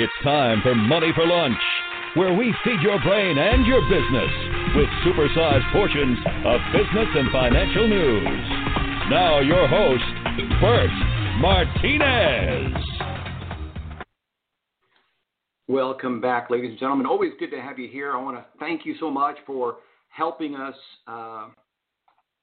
It's time for Money for Lunch, where we feed your brain and your business with supersized portions of business and financial news. Now, your host, Bert Martinez. Welcome back, ladies and gentlemen. Always good to have you here. I want to thank you so much for helping us uh,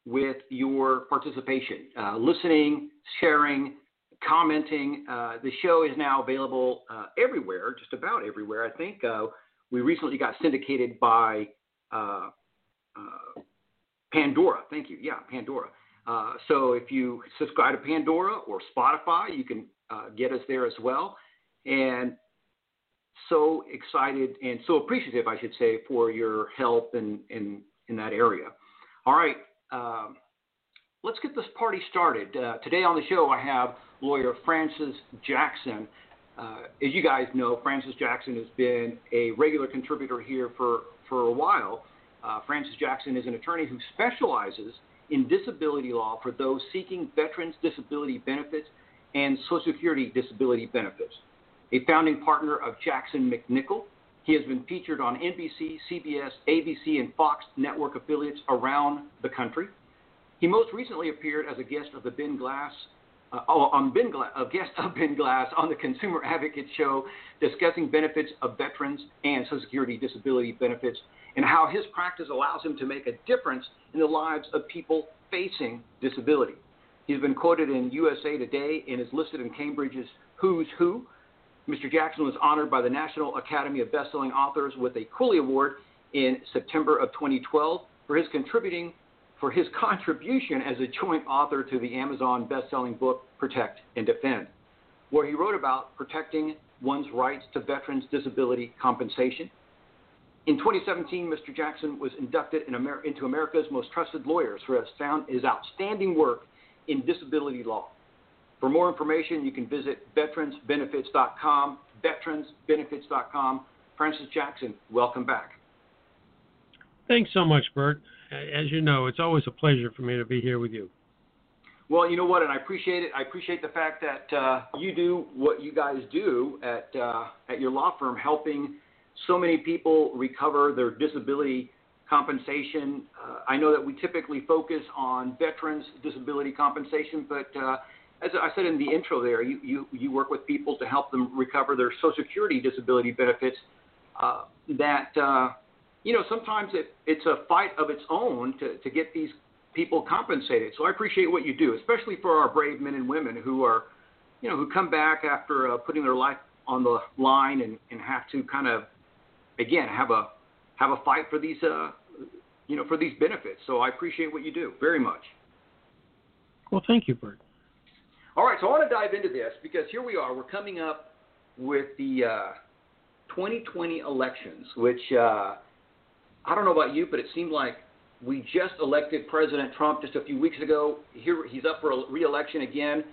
with your participation, uh, listening, sharing, commenting. Uh, the show is now available uh, everywhere, just about everywhere. I think uh, we recently got syndicated by uh, uh, Pandora. Thank you. Yeah, Pandora. Uh, so if you subscribe to Pandora or Spotify, you can get us there as well. And so excited and so appreciative, I should say, for your help in, in, in that area. All right. Um, let's get this party started. Uh, today on the show, I have lawyer Francis Jackson. Uh, as you guys know, Francis Jackson has been a regular contributor here for, for a while. Uh, Francis Jackson is an attorney who specializes in disability law for those seeking veterans disability benefits and Social Security disability benefits. A founding partner of Jackson MacNichol, he has been featured on NBC, CBS, ABC, and Fox network affiliates around the country. He most recently appeared as a guest of the Ben Glass, uh, oh, on Ben a guest of Ben Glass on the Consumer Advocate Show, discussing benefits of veterans and Social Security disability benefits, and how his practice allows him to make a difference in the lives of people facing disability. He's been quoted in USA Today and is listed in Cambridge's Who's Who. Mr. Jackson was honored by the National Academy of Bestselling Authors with a Quilly Award in September of 2012 for his contributing for his contribution as a joint author to the Amazon best-selling book Protect and Defend, where he wrote about protecting one's rights to veterans disability compensation. In 2017, Mr. Jackson was inducted in Amer- into America's Most Trusted Lawyers for his outstanding work in disability law. For more information, you can visit veteransbenefits.com, veteransbenefits.com. Francis Jackson, welcome back. Thanks so much, Bert as you know, it's always a pleasure for me to be here with you. Well, you know what, and I appreciate it. I appreciate the fact that uh, you do what you guys do at uh, at your law firm, helping so many people recover their disability compensation. Uh, I know that we typically focus on veterans' disability compensation, but uh, as I said in the intro, there you, you you work with people to help them recover their Social Security disability benefits. Uh, that uh, you know, sometimes it, it's a fight of its own to, to get these people compensated. So I appreciate what you do, especially for our brave men and women who are, you know, who come back after uh, putting their life on the line and, and have to kind of, again, have a have a fight for these, uh, you know, for these benefits. So I appreciate what you do very much. Well, thank you, Bert. All right, so I want to dive into this because here we are. We're coming up with the uh, 2020 elections, which uh, I don't know about you, but it seemed like we just elected President Trump just a few weeks ago. Here he's up for re-election again,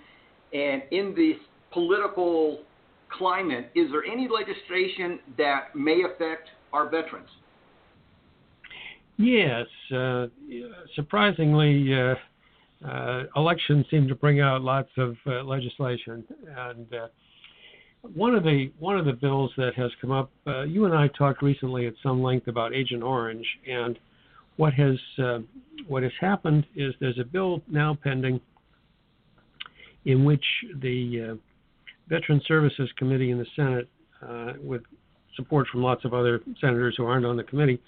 and in this political climate, is there any legislation that may affect our veterans? Yes, uh, surprisingly, uh, uh, elections seem to bring out lots of uh, legislation, and uh, one of the one of the bills that has come up, uh, you and I talked recently at some length about Agent Orange, and what has uh, what has happened is there's a bill now pending in which the uh, Veteran Services Committee in the Senate, uh, with support from lots of other senators who aren't on the committee,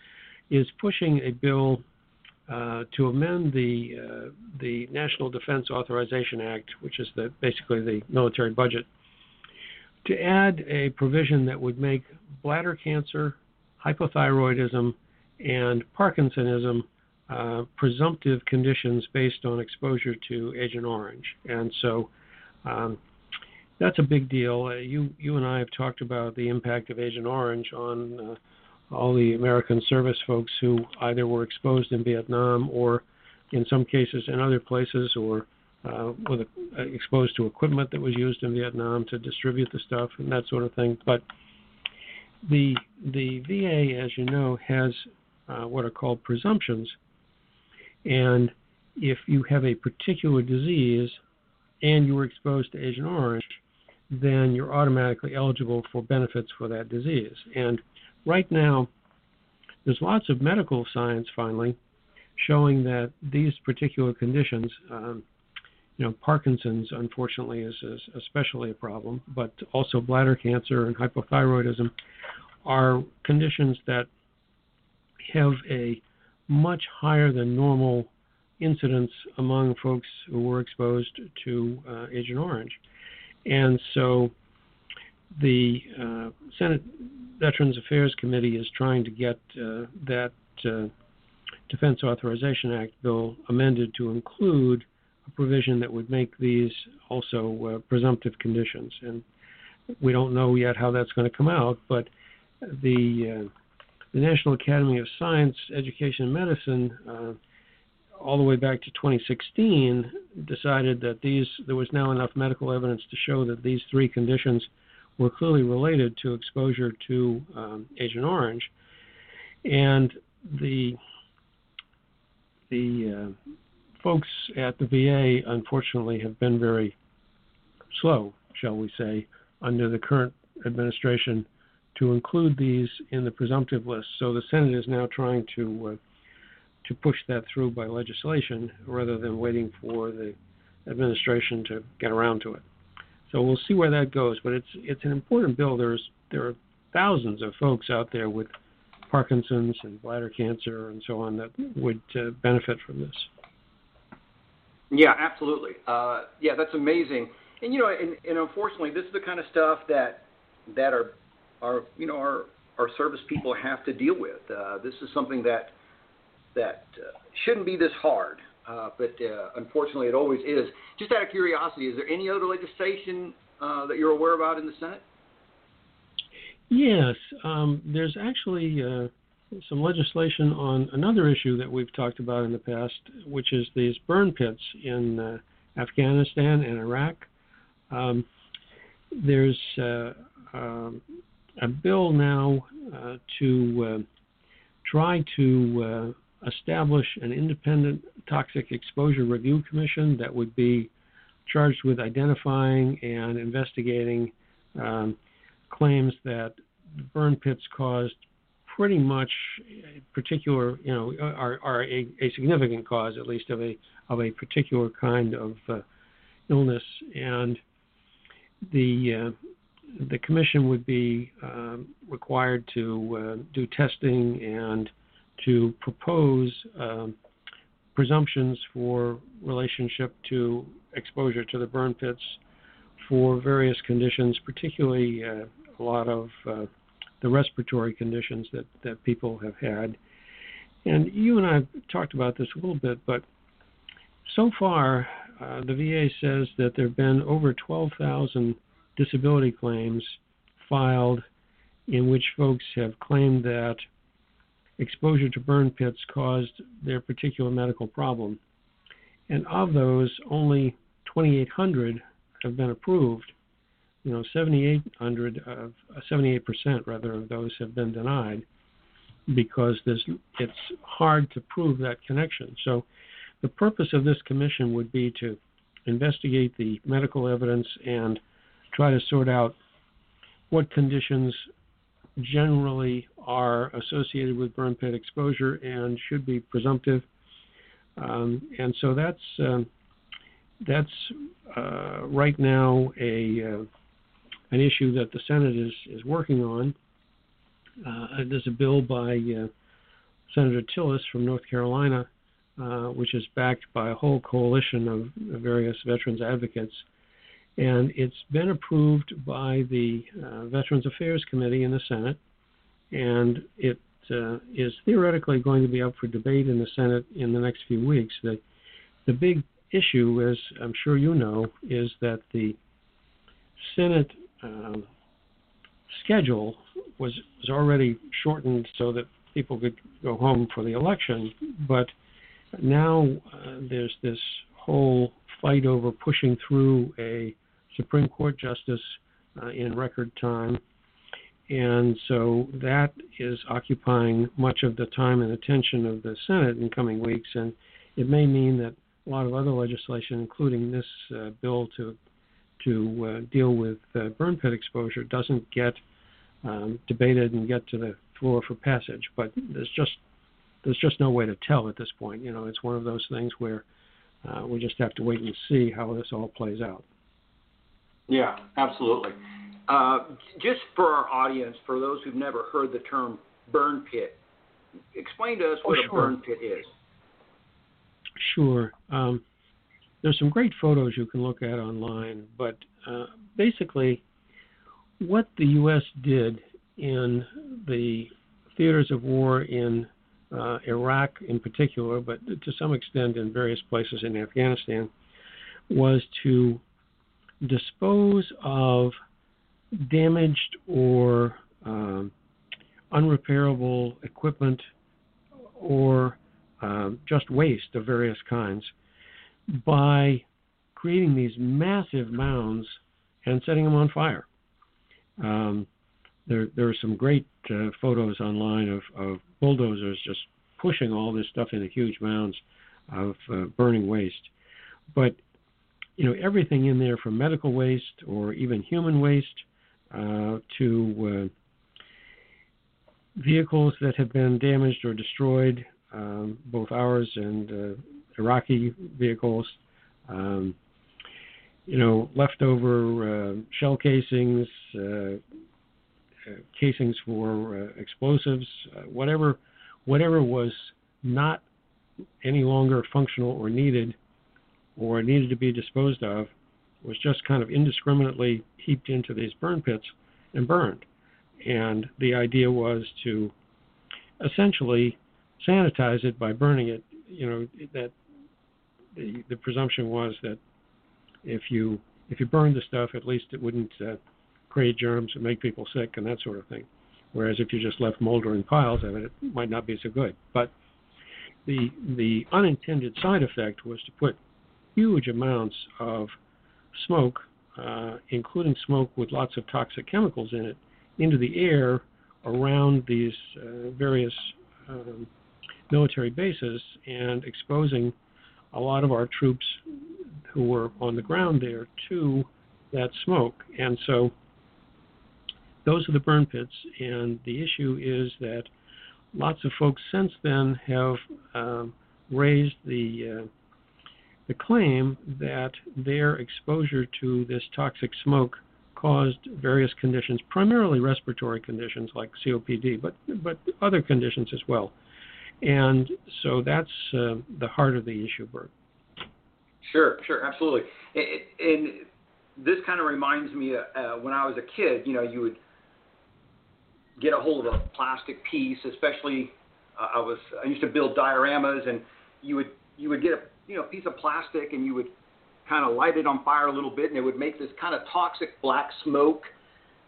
is pushing a bill uh, to amend the uh, the National Defense Authorization Act, which is the basically the military budget to add a provision that would make bladder cancer, hypothyroidism, and Parkinsonism uh, presumptive conditions based on exposure to Agent Orange. And so um, that's a big deal. Uh, you, you and I have talked about the impact of Agent Orange on uh, all the American service folks who either were exposed in Vietnam or, in some cases, in other places, or uh, with uh, exposed to equipment that was used in Vietnam to distribute the stuff and that sort of thing. But the the VA, as you know, has uh, what are called presumptions, and if you have a particular disease and you were exposed to Agent Orange, then you're automatically eligible for benefits for that disease. And right now, there's lots of medical science finally showing that these particular conditions, um, you know, Parkinson's unfortunately is, is especially a problem, but also bladder cancer and hypothyroidism are conditions that have a much higher than normal incidence among folks who were exposed to uh, Agent Orange. And so the uh, Senate Veterans Affairs Committee is trying to get uh, that uh, Defense Authorization Act bill amended to include a provision that would make these also uh, presumptive conditions. And we don't know yet how that's going to come out, but the uh, the National Academy of Science, Education, and Medicine, uh, all the way back to 2016, decided that these there was now enough medical evidence to show that these three conditions were clearly related to exposure to um, Agent Orange, and the the uh, folks at the VA unfortunately have been very slow, shall we say, under the current administration to include these in the presumptive list. So the Senate is now trying to uh, to push that through by legislation rather than waiting for the administration to get around to it. So we'll see where that goes, but it's it's an important bill. There's there are thousands of folks out there with Parkinson's and bladder cancer and so on that would uh, benefit from this. Yeah, absolutely. Uh, yeah, that's amazing. And you know, and, and unfortunately, this is the kind of stuff that that are our you know our our service people have to deal with. Uh, this is something that that uh, shouldn't be this hard, uh, but uh, unfortunately, it always is. Just out of curiosity, is there any other legislation uh, that you're aware about in the Senate? Yes, um, there's actually uh, some legislation on another issue that we've talked about in the past, which is these burn pits in uh, Afghanistan and Iraq. Um, there's uh, um, a bill now uh, to uh, try to uh, establish an independent toxic exposure review commission that would be charged with identifying and investigating um, claims that burn pits caused pretty much particular, you know, are, are a, a, significant cause, at least of a of a particular kind of uh, illness, and the uh, the commission would be um, required to uh, do testing and to propose um, presumptions for relationship to exposure to the burn pits for various conditions, particularly uh, a lot of uh, the respiratory conditions that, that people have had. And you and I have talked about this a little bit, but so far, uh, the VA says that there have been over 12,000 disability claims filed in which folks have claimed that exposure to burn pits caused their particular medical problem. And of those, only 2,800 have been approved you know, 7,800 of 78% uh, rather of those have been denied because it's hard to prove that connection. So, the purpose of this commission would be to investigate the medical evidence and try to sort out what conditions generally are associated with burn pit exposure and should be presumptive. Um, and so that's uh, that's uh, right now a uh, an issue that the Senate is, is working on. Uh, there's a bill by uh, Senator Tillis from North Carolina, uh, which is backed by a whole coalition of various veterans advocates. And it's been approved by the uh, Veterans Affairs Committee in the Senate, and it uh, is theoretically going to be up for debate in the Senate in the next few weeks. The, the big issue, as I'm sure you know, is that the Senate um, schedule was was already shortened so that people could go home for the election, but now uh, there's this whole fight over pushing through a Supreme Court justice uh, in record time. And so that is occupying much of the time and attention of the Senate in coming weeks. And it may mean that a lot of other legislation, including this uh, bill to to uh, deal with uh, burn pit exposure doesn't get um, debated and get to the floor for passage. But there's just there's just no way to tell at this point. You know, it's one of those things where uh, we just have to wait and see how this all plays out. Yeah, absolutely. Uh, just for our audience, for those who've never heard the term burn pit, explain to us oh, what sure. a burn pit is. Sure. Um, there's some great photos you can look at online, but uh, basically, what the U.S. did in the theaters of war in uh, Iraq in particular, but to some extent in various places in Afghanistan, was to dispose of damaged or um, unrepairable equipment or um, just waste of various kinds by creating these massive mounds and setting them on fire. Um, there, there are some great uh, photos online of, of, bulldozers just pushing all this stuff into huge mounds of uh, burning waste. But you know everything in there from medical waste or even human waste uh, to uh, vehicles that have been damaged or destroyed, um, both ours and uh, Iraqi vehicles. Um, you know, leftover uh, shell casings, uh, uh, casings for explosives, whatever, whatever was not any longer functional or needed, or needed to be disposed of, was just kind of indiscriminately heaped into these burn pits and burned. And the idea was to essentially sanitize it by burning it. You know that the the presumption was that if you if you burned the stuff, at least it wouldn't uh, create germs and make people sick and that sort of thing. Whereas if you just left moldering piles of it, it might not be so good. But the the unintended side effect was to put huge amounts of smoke, uh, including smoke with lots of toxic chemicals in it, into the air around these uh, various um, military bases and exposing a lot of our troops who were on the ground there to that smoke. And so those are the burn pits. And the issue is that lots of folks since then have um, raised the uh, the claim that their exposure to this toxic smoke caused various conditions, primarily respiratory conditions like COPD, but but other conditions as well. And so that's uh, the heart of the issue, Bert. Sure, sure, absolutely. And, this kind of reminds me uh, uh, when I was a kid, you know, you would get a hold of a plastic piece, especially uh, I was I used to build dioramas, and you would you would get a you know piece of plastic and you would kind of light it on fire a little bit, and it would make this kind of toxic black smoke.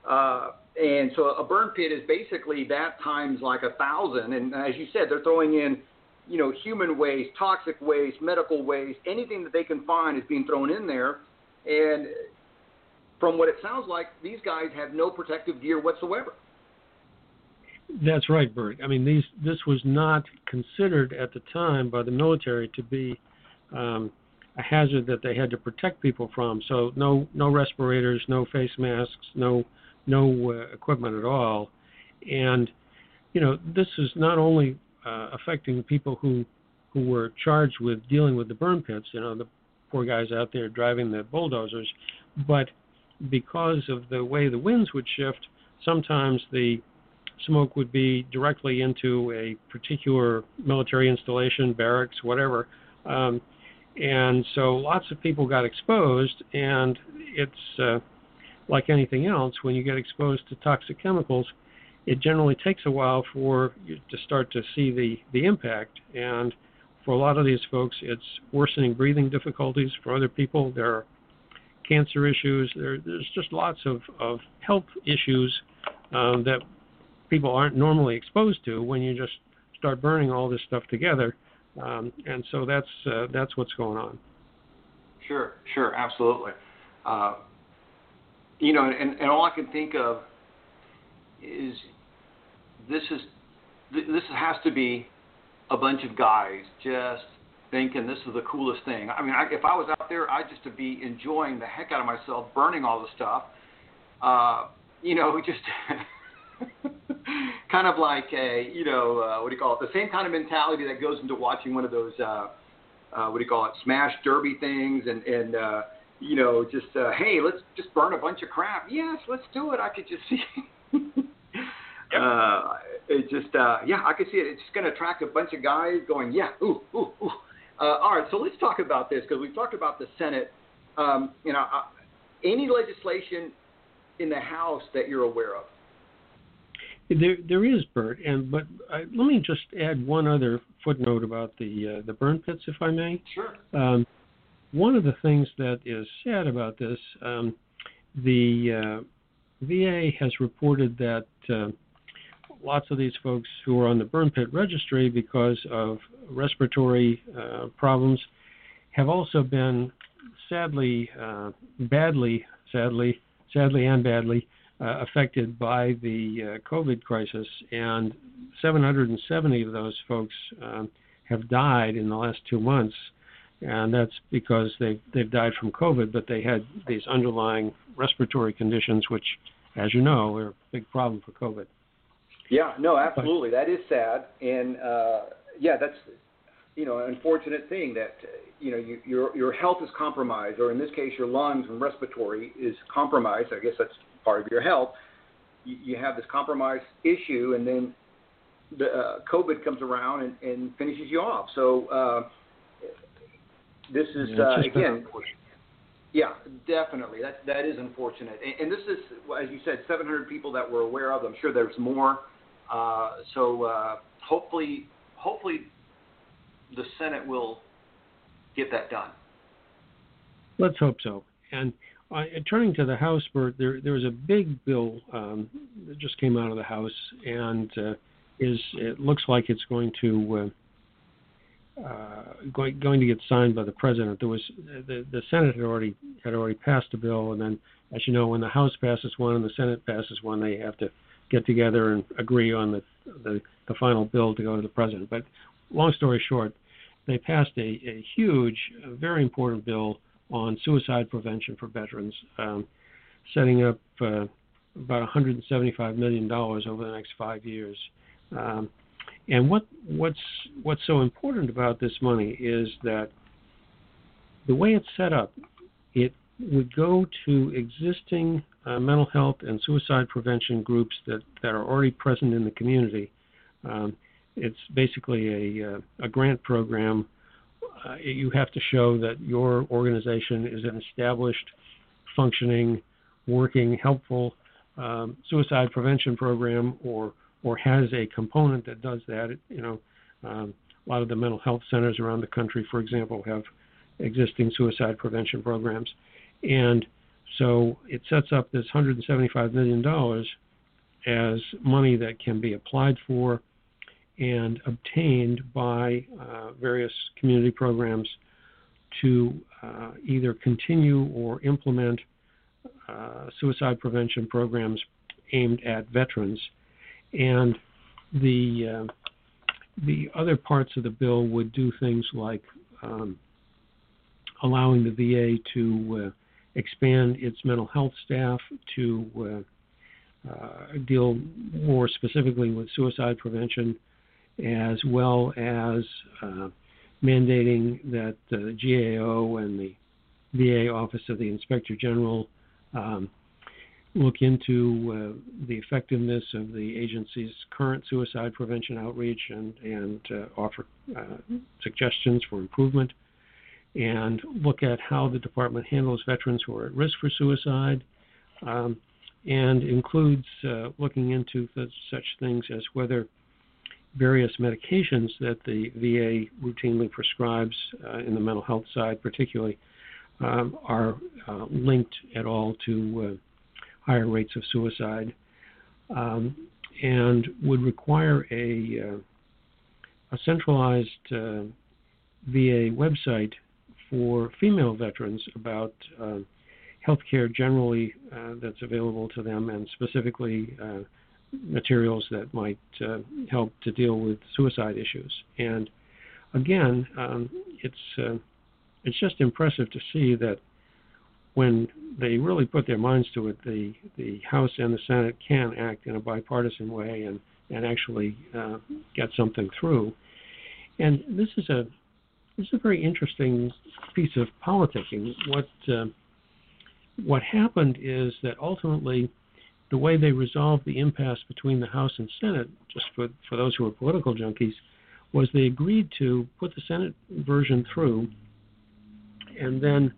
Uh, and so a burn pit is basically that times like a thousand. And as you said, they're throwing in, you know, human waste, toxic waste, medical waste, anything that they can find is being thrown in there. And from what it sounds like, these guys have no protective gear whatsoever. That's right, Bert. I mean, these this was not considered at the time by the military to be um, a hazard that they had to protect people from. So no no respirators, no face masks, no no uh, equipment at all. And you know, this is not only uh, affecting people who who were charged with dealing with the burn pits, you know, the poor guys out there driving the bulldozers, but because of the way the winds would shift, sometimes the smoke would be directly into a particular military installation, barracks, whatever. Um, and so lots of people got exposed, and it's uh, like anything else, when you get exposed to toxic chemicals, it generally takes a while for you to start to see the, the impact. And for a lot of these folks, it's worsening breathing difficulties. For other people, there are cancer issues. There, there's just lots of, of health issues um, that people aren't normally exposed to when you just start burning all this stuff together. Um, and so that's uh, that's what's going on. Sure, sure, absolutely. Uh, you know, and, and all I can think of is this is this has to be a bunch of guys just thinking this is the coolest thing. I mean, I, if I was out there, I'd just be enjoying the heck out of myself, burning all the stuff. Uh, you know, just kind of like a, you know, uh, what do you call it? The same kind of mentality that goes into watching one of those, uh, uh, what do you call it? Smash derby things, and and uh, you know, just uh, hey, let's just burn a bunch of crap. Yes, let's do it. I could just see. Yep. Uh, it just, uh, yeah, I could see it. It's just going to attract a bunch of guys going, yeah, ooh, ooh, ooh. Uh, all right, so let's talk about this because we've talked about the Senate. Um, you know, uh, any legislation in the House that you're aware of? There, there is, Bert, and but uh, let me just add one other footnote about the uh, the burn pits, if I may. Sure. Um, one of the things that is sad about this, um, the uh, VA has reported that uh, lots of these folks who are on the burn pit registry because of respiratory uh, problems have also been sadly, uh, badly, sadly, sadly and badly uh, affected by the uh, COVID crisis, and 770 of those folks um, have died in the last two months, and that's because they've they've died from COVID, but they had these underlying respiratory conditions, which, as you know, are a big problem for COVID. Yeah, no, absolutely. That is sad, and uh, yeah, that's you know an unfortunate thing that you know you, your your health is compromised, or in this case, your lungs and respiratory is compromised. I guess that's part of your health. You, you have this compromised issue, and then the uh, COVID comes around and, and finishes you off. So uh, this is yeah, uh, again. Yeah, definitely. That that is unfortunate, and, and this is, as you said, 700 people that we're aware of. I'm sure there's more. Uh, so uh, hopefully, hopefully, the Senate will get that done. Let's hope so. And uh, turning to the House, Bert, there there was a big bill um, that just came out of the House, and uh, is it looks like it's going to uh, going going to get signed by the president. There was the the Senate had already had already passed a bill, and then, as you know, when the House passes one and the Senate passes one, they have to get together and agree on the, the, the final bill to go to the president. But long story short, they passed a, a huge, very important bill on suicide prevention for veterans, um, setting up uh, about 175 million dollars over the next five years. Um, and what what's what's so important about this money is that the way it's set up, it would go to existing uh, mental health and suicide prevention groups that, that are already present in the community. Um, it's basically a, uh, a grant program. Uh, you have to show that your organization is an established, functioning, working, helpful um, suicide prevention program, or or has a component that does that. You know, um, a lot of the mental health centers around the country, for example, have existing suicide prevention programs, and so it sets up this $175 million as money that can be applied for and obtained by uh, various community programs to uh, either continue or implement uh, suicide prevention programs aimed at veterans. And the uh, the other parts of the bill would do things like um, allowing the VA to uh, expand its mental health staff to uh, uh, deal more specifically with suicide prevention, as well as uh, mandating that the GAO and the VA Office of the Inspector General um, look into uh, the effectiveness of the agency's current suicide prevention outreach and, and uh, offer uh, suggestions for improvement and look at how the department handles veterans who are at risk for suicide, um, and includes uh, looking into the, such things as whether various medications that the VA routinely prescribes uh, in the mental health side, particularly, um, are uh, linked at all to higher rates of suicide, um, and would require a, uh, a centralized uh, VA website for female veterans about uh, health care generally uh, that's available to them and specifically uh, materials that might uh, help to deal with suicide issues. And again, um, it's it's just impressive to see that when they really put their minds to it, the the House and the Senate can act in a bipartisan way and and actually uh, get something through. And this is a this is a very interesting piece of politicking. What uh, what happened is that ultimately the way they resolved the impasse between the House and Senate, just for, for those who are political junkies, was they agreed to put the Senate version through, and then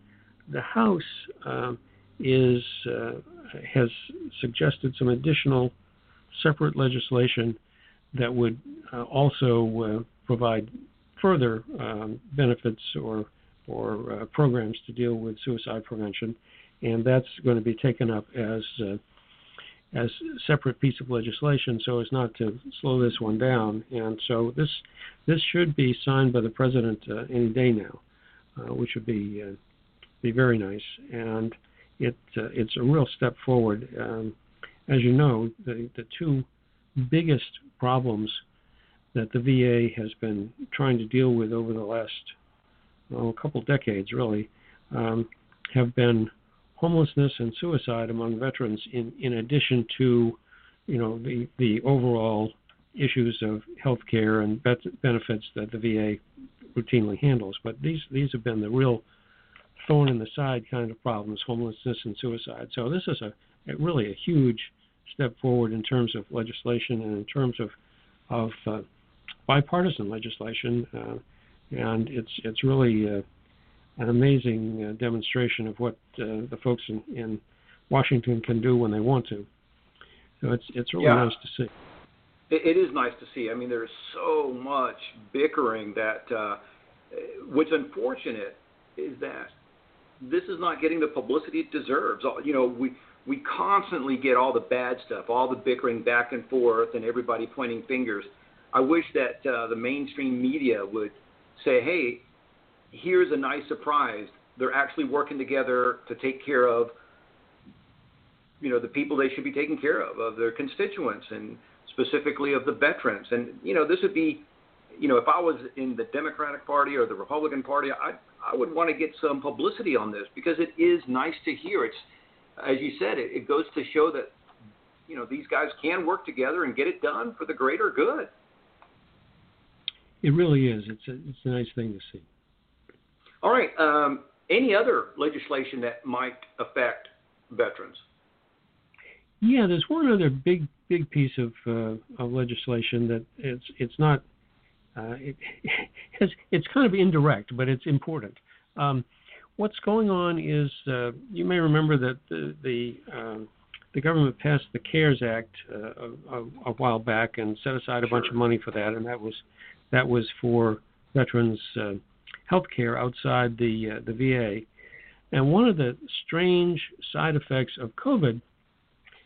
the House uh, is has suggested some additional separate legislation that would uh, also uh, provide further um, benefits or or uh, programs to deal with suicide prevention, and that's going to be taken up as as separate piece of legislation so as not to slow this one down. And so this this should be signed by the president uh, any day now, uh, which would be uh, be very nice. And it uh, it's a real step forward. Um, as you know, the the two biggest problems that the VA has been trying to deal with over the last well, a couple decades, really, um, have been homelessness and suicide among veterans, in, in addition to, you know, the, the overall issues of health care and benefits that the VA routinely handles. But these, these have been the real thorn in the side kind of problems, homelessness and suicide. So this is a, a really a huge step forward in terms of legislation and in terms of, of uh, bipartisan legislation. Uh, and it's, it's really uh, an amazing uh, demonstration of what uh, the folks in, in Washington can do when they want to. So it's it's really yeah. nice to see. It, it is nice to see. I mean, there's so much bickering that uh, what's unfortunate is that this is not getting the publicity it deserves. You know, we we constantly get all the bad stuff, all the bickering back and forth, and everybody pointing fingers. I wish that uh, the mainstream media would say, "Hey, here's a nice surprise. They're actually working together to take care of, you know, the people they should be taking care of, of their constituents, and specifically of the veterans. And you know, this would be, you know, if I was in the Democratic Party or the Republican Party, I I would want to get some publicity on this because it is nice to hear. It's, as you said, it, it goes to show that, you know, these guys can work together and get it done for the greater good. It really is. It's a it's a nice thing to see. All right. Um, any other legislation that might affect veterans? Yeah, there's one other big big piece of, uh, of legislation that it's it's not uh, it, it's, it's kind of indirect, but it's important. Um, what's going on is uh, you may remember that the the, um, the government passed the CARES Act uh, a, a, while back and set aside a sure. bunch of money for that, and that was that was for veterans uh, health care outside the uh, the VA. And one of the strange side effects of COVID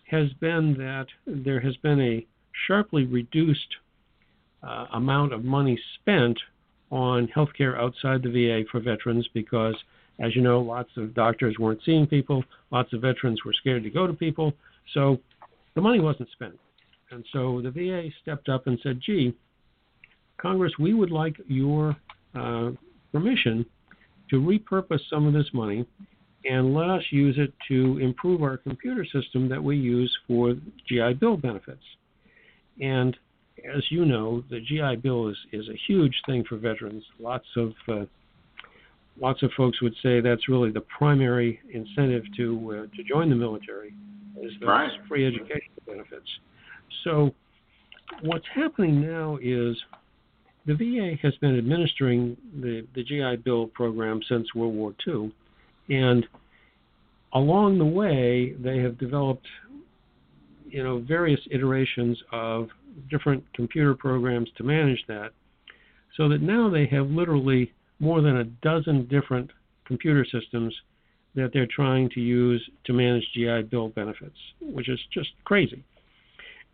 has been that there has been a sharply reduced uh, amount of money spent on healthcare outside the VA for veterans because, as you know, lots of doctors weren't seeing people, lots of veterans were scared to go to people, so the money wasn't spent. And so the VA stepped up and said, gee, Congress, we would like your uh, permission to repurpose some of this money and let us use it to improve our computer system that we use for GI Bill benefits. And as you know, the GI Bill is, is a huge thing for veterans. Lots of uh, lots of folks would say that's really the primary incentive to uh, to join the military is those right. free education benefits. So what's happening now is the VA has been administering the, the GI Bill program since World War II, and along the way they have developed, you know, various iterations of different computer programs to manage that, so that now they have literally more than a dozen different computer systems that they're trying to use to manage GI Bill benefits, which is just crazy.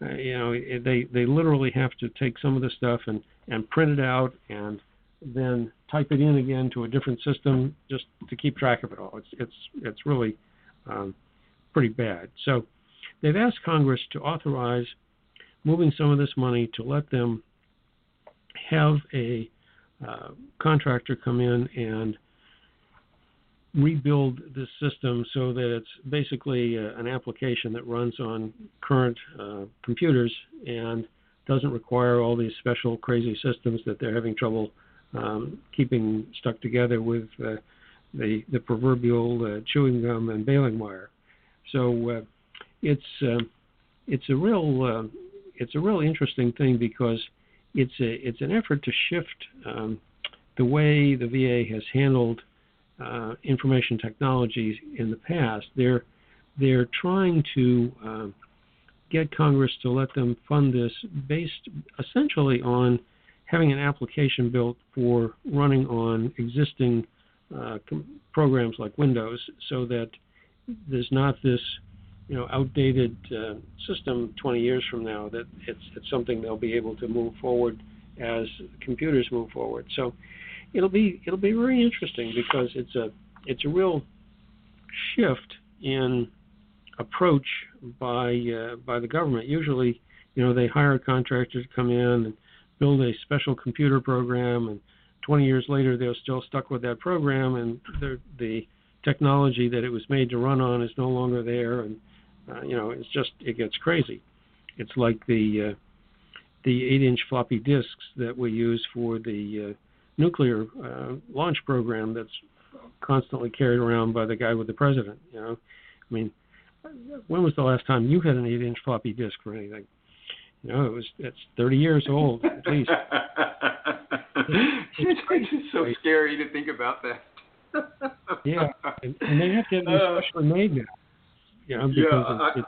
Uh, you know, they they literally have to take some of the stuff and and print it out and then type it in again to a different system just to keep track of it all. It's it's it's really um, pretty bad. So they've asked Congress to authorize moving some of this money to let them have a uh, contractor come in and rebuild this system so that it's basically uh, an application that runs on current uh, computers and doesn't require all these special crazy systems that they're having trouble um, keeping stuck together with uh, the the proverbial uh, chewing gum and baling wire. So uh, it's uh, it's a real it's a really interesting thing because it's a it's an effort to shift um, the way the VA has handled uh, information technologies in the past. They're they're trying to uh, get Congress to let them fund this based essentially on having an application built for running on existing uh, com- programs like Windows, so that there's not this you know outdated uh, system 20 years from now that it's it's something they'll be able to move forward as computers move forward. So it'll be it'll be very interesting because it's a it's a real shift in approach by uh, by the government. Usually, you know, they hire a contractor to come in and build a special computer program, and 20 years later, they're still stuck with that program, and the technology that it was made to run on is no longer there, and uh, you know, it's just it gets crazy. It's like the uh, the eight-inch floppy disks that we use for the uh, nuclear uh, launch program that's constantly carried around by the guy with the president. You know, I mean, when was the last time you had an eight-inch floppy disk for anything? You know, it was it's 30 years old at least. it's so scary to think about that. yeah, and, and, they have to have them uh, specially made now. You know, because yeah, I, it's,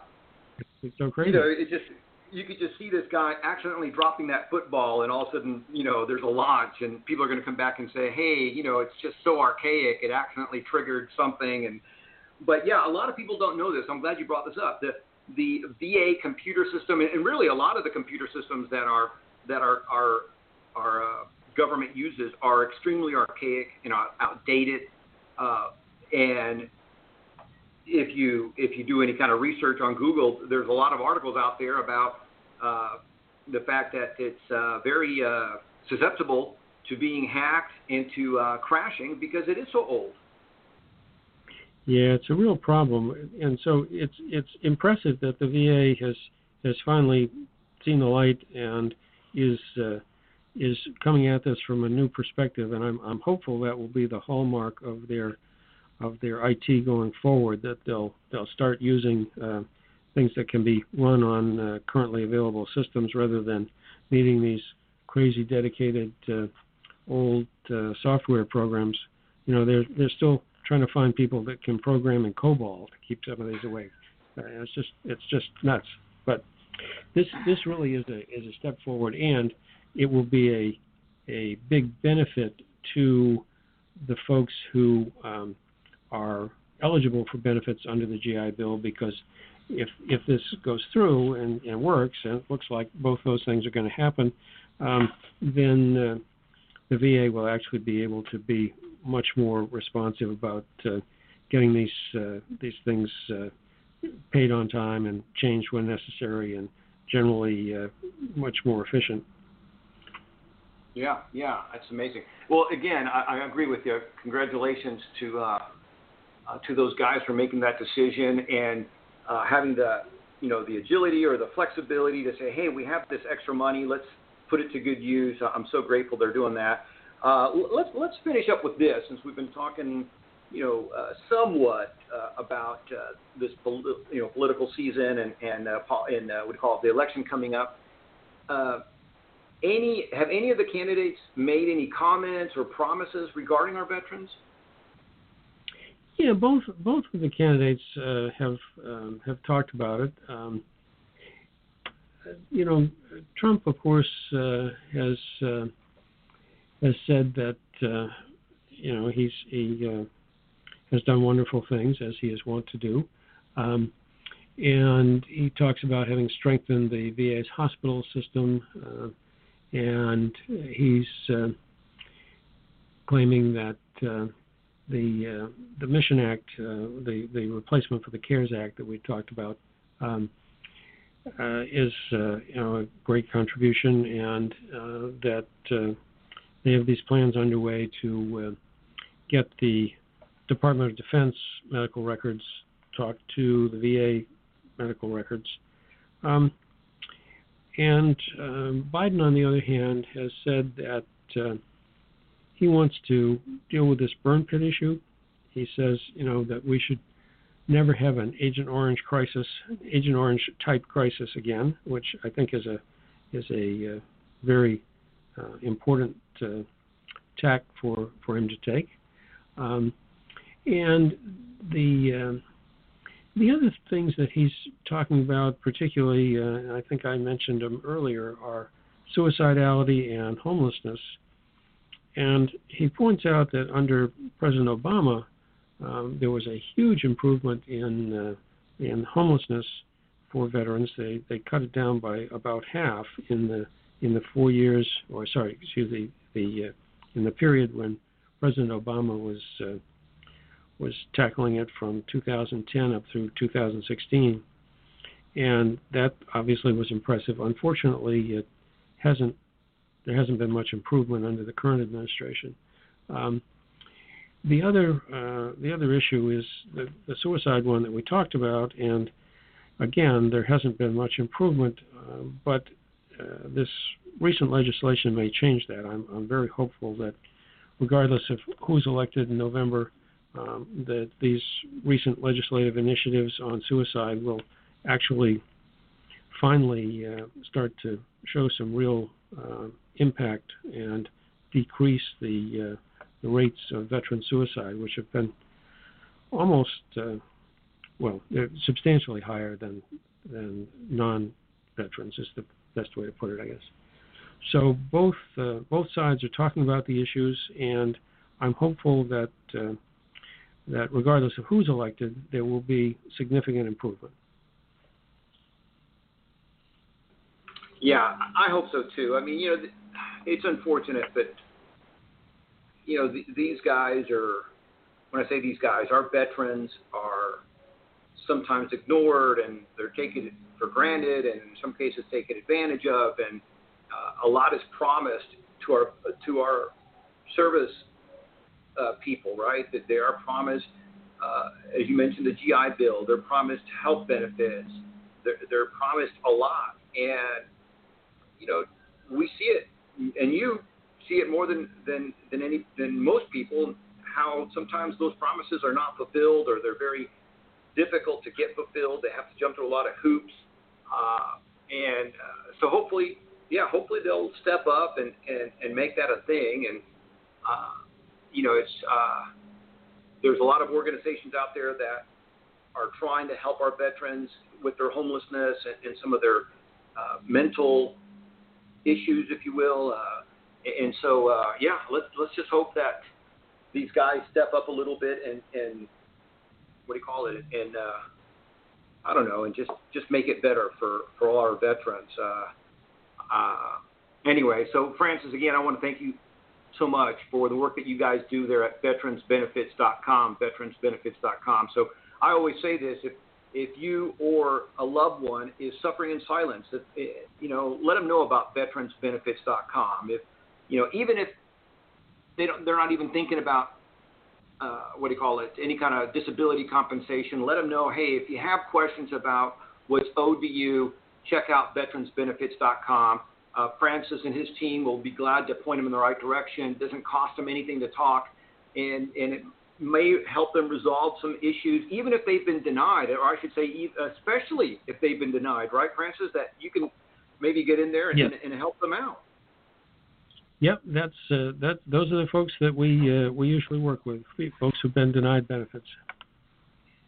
it's, it's so crazy. You know, it just you could just see this guy accidentally dropping that football, and all of a sudden, you know, there's a launch, and people are going to come back and say, hey, you know, it's just so archaic, it accidentally triggered something, and but yeah, a lot of people don't know this. I'm glad you brought this up. The the VA computer system, and really a lot of the computer systems that are that our our our uh, government uses are extremely archaic and outdated, uh, and if you if you do any kind of research on Google, there's a lot of articles out there about uh, the fact that it's uh, very uh, susceptible to being hacked and to uh, crashing because it is so old. Yeah, it's a real problem, and so it's it's impressive that the VA has has finally seen the light and is uh, is coming at this from a new perspective, and I'm I'm hopeful that will be the hallmark of their of their IT going forward. That they'll they'll start using uh, things that can be run on uh, currently available systems rather than needing these crazy dedicated uh, old uh, software programs. You know, they're they're still trying to find people that can program in COBOL to keep some of these away. Uh, it's just it's just nuts. But this this really is a is a step forward, and it will be a a big benefit to the folks who um, are eligible for benefits under the GI Bill because if if this goes through and, and works, and it looks like both those things are going to happen, um, then uh, the VA will actually be able to be much more responsive about uh, getting these uh, these things uh, paid on time and changed when necessary, and generally uh, much more efficient. Yeah, yeah, that's amazing. Well, again, I, I agree with you. Congratulations to uh, to those guys for making that decision and uh, having the you know the agility or the flexibility to say, hey, we have this extra money, let's put it to good use. I'm so grateful they're doing that. Uh, let's let's finish up with this since we've been talking, you know, uh, somewhat uh, about uh, this you know political season and and uh, and uh, we call it the election coming up. Any have any of the candidates made any comments or promises regarding our veterans? Yeah, both both of the candidates uh, have um, have talked about it. Um, you know, Trump, of course, uh, has uh, has said that uh, you know he's he uh, has done wonderful things as he is wont to do, um, and he talks about having strengthened the VA's hospital system, uh, and he's claiming that the uh, the Mission Act, uh, the the replacement for the CARES Act that we talked about, um, uh, is you know a great contribution, and that they have these plans underway to get the Department of Defense medical records talk to the VA medical records. Um, and um, Biden, on the other hand, has said that uh, he wants to deal with this burn pit issue. He says, you know, that we should never have an Agent Orange crisis, Agent Orange type crisis again, which I think is a is a uh, very uh, important uh, tack for for him to take. Um, and the uh, the other things that he's talking about, particularly, uh, I think I mentioned them earlier, are suicidality and homelessness. And he points out that under President Obama, um, there was a huge improvement in uh, in homelessness for veterans. They they cut it down by about half in the in the four years, or sorry, excuse me, the uh, in the period when President Obama was uh, was tackling it from 2010 up through 2016, and that obviously was impressive. Unfortunately, it hasn't there hasn't been much improvement under the current administration. Um, the other uh, the other issue is the, the, suicide one that we talked about, and again, there hasn't been much improvement. Uh, but uh, this recent legislation may change that. I'm, I'm very hopeful that, regardless of who's elected in November, um, that these recent legislative initiatives on suicide will actually finally uh, start to show some real uh, impact and decrease the, uh, the rates of veteran suicide, which have been almost, uh, well, they're substantially higher than than non-veterans is the best way to put it, I guess. So both uh, both sides are talking about the issues, and I'm hopeful that uh, that regardless of who's elected, there will be significant improvement. Yeah, I hope so too. I mean, you know, it's unfortunate that you know th- these guys are. When I say these guys, our veterans are sometimes ignored and they're taken for granted, and in some cases taken advantage of, and uh, a lot is promised to our to our service uh, people, right? That they are promised, uh, as you mentioned, the GI Bill. They're promised health benefits. They're, they're promised a lot, and you know we see it, and you see it more than than than any than most people. How sometimes those promises are not fulfilled, or they're very difficult to get fulfilled. They have to jump through a lot of hoops, uh, and uh, so hopefully, yeah, hopefully they'll step up and and, and make that a thing. And uh, you know, it's uh, there's a lot of organizations out there that are trying to help our veterans with their homelessness and, and some of their uh, mental issues, if you will. Uh, and so, uh, yeah, let's let's just hope that these guys step up a little bit and and what do you call it? And uh, I don't know, and just just make it better for for all our veterans. Uh, uh, anyway, so Francis, again, I want to thank you so much for the work that you guys do there at veteransbenefits.com, veteransbenefits.com. So I always say this: if if you or a loved one is suffering in silence, if, you know, let them know about veteransbenefits.com. If you know, even if they don't, they're not even thinking about uh, what do you call it, any kind of disability compensation. Let them know, hey, if you have questions about what's owed to you, check out veteransbenefits.com. Uh, Francis and his team will be glad to point them in the right direction. It doesn't cost them anything to talk, and and it may help them resolve some issues, even if they've been denied, or I should say, especially if they've been denied. Right, Francis? That you can maybe get in there and, and, and help them out. Yep, that's uh, that. Those are the folks that we uh, we usually work with, folks who've been denied benefits.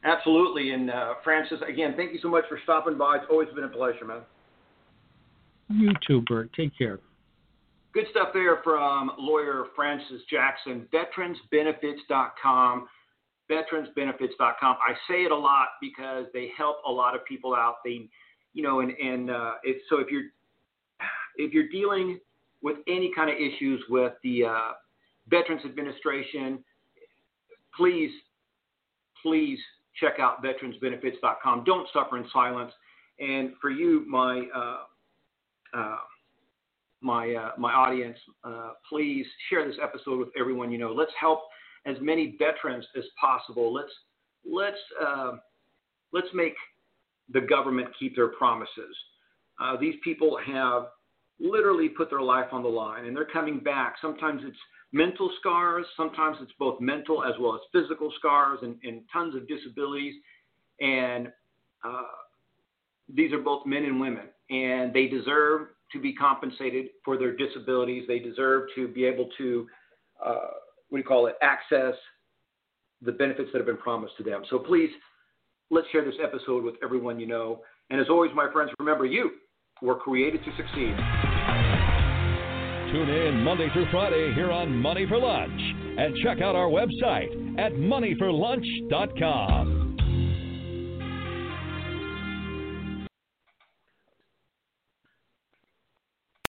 Absolutely, and uh, Francis, again, thank you so much for stopping by. It's always been a pleasure, man. You too, Bert. Take care. Good stuff there from lawyer Francis Jackson, veteransbenefits.com. Veteransbenefits.com. I say it a lot because they help a lot of people out. They, you know, and and uh, it's so if you're if you're dealing with any kind of issues with the uh, Veterans Administration, please, please check out veteransbenefits.com. Don't suffer in silence. And for you, my uh, uh, my uh, my audience, uh, please share this episode with everyone you know. Let's help as many veterans as possible. Let's let's uh, let's make the government keep their promises. Uh, these people have literally put their life on the line, and they're coming back. Sometimes it's mental scars, sometimes it's both mental as well as physical scars, and, and tons of disabilities. And uh, these are both men and women, and they deserve to be compensated for their disabilities. They deserve to be able to, uh, what do you call it, access the benefits that have been promised to them. So please, let's share this episode with everyone you know. And as always, my friends, remember you were created to succeed. Tune in Monday through Friday here on Money for Lunch and check out our website at moneyforlunch.com.